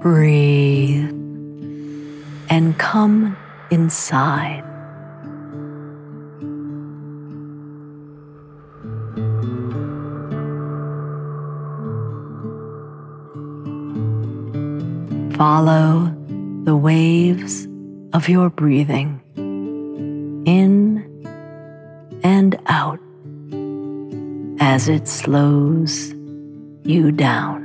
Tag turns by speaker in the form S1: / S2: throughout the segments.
S1: Breathe and come inside. Follow the waves of your breathing in and out as it slows you down.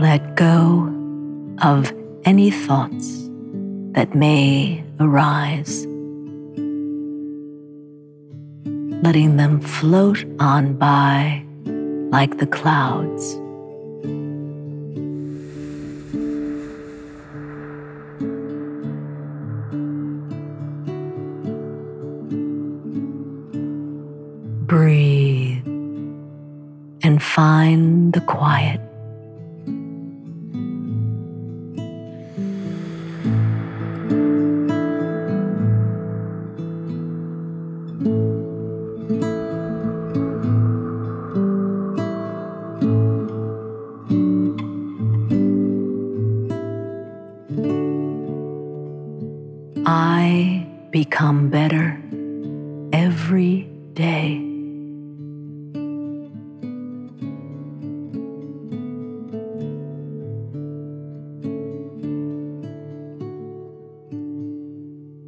S1: Let go of any thoughts that may arise, letting them float on by like the clouds. every day.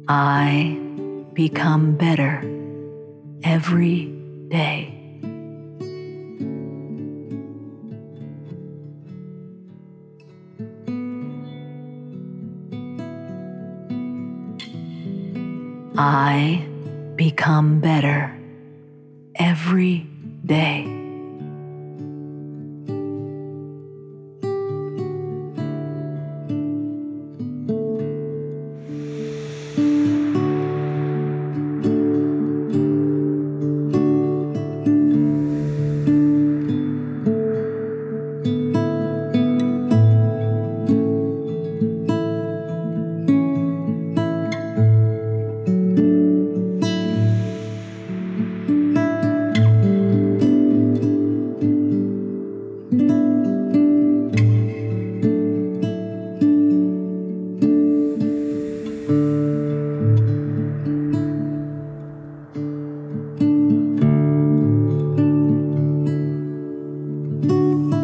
S1: I become better every day. I become better every day. I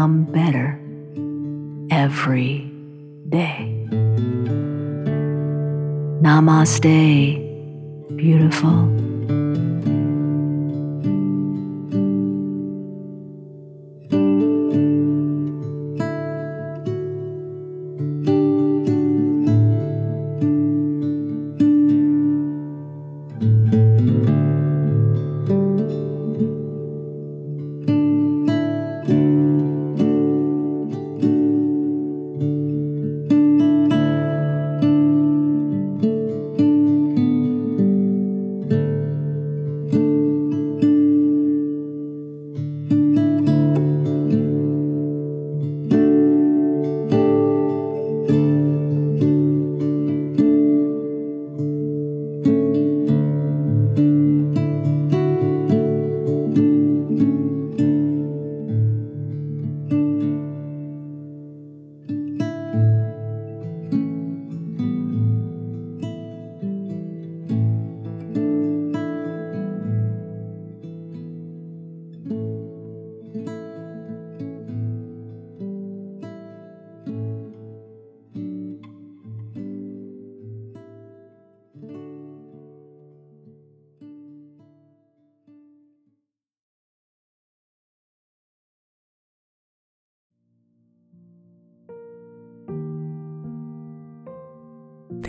S1: become better every day. Namaste, beautiful.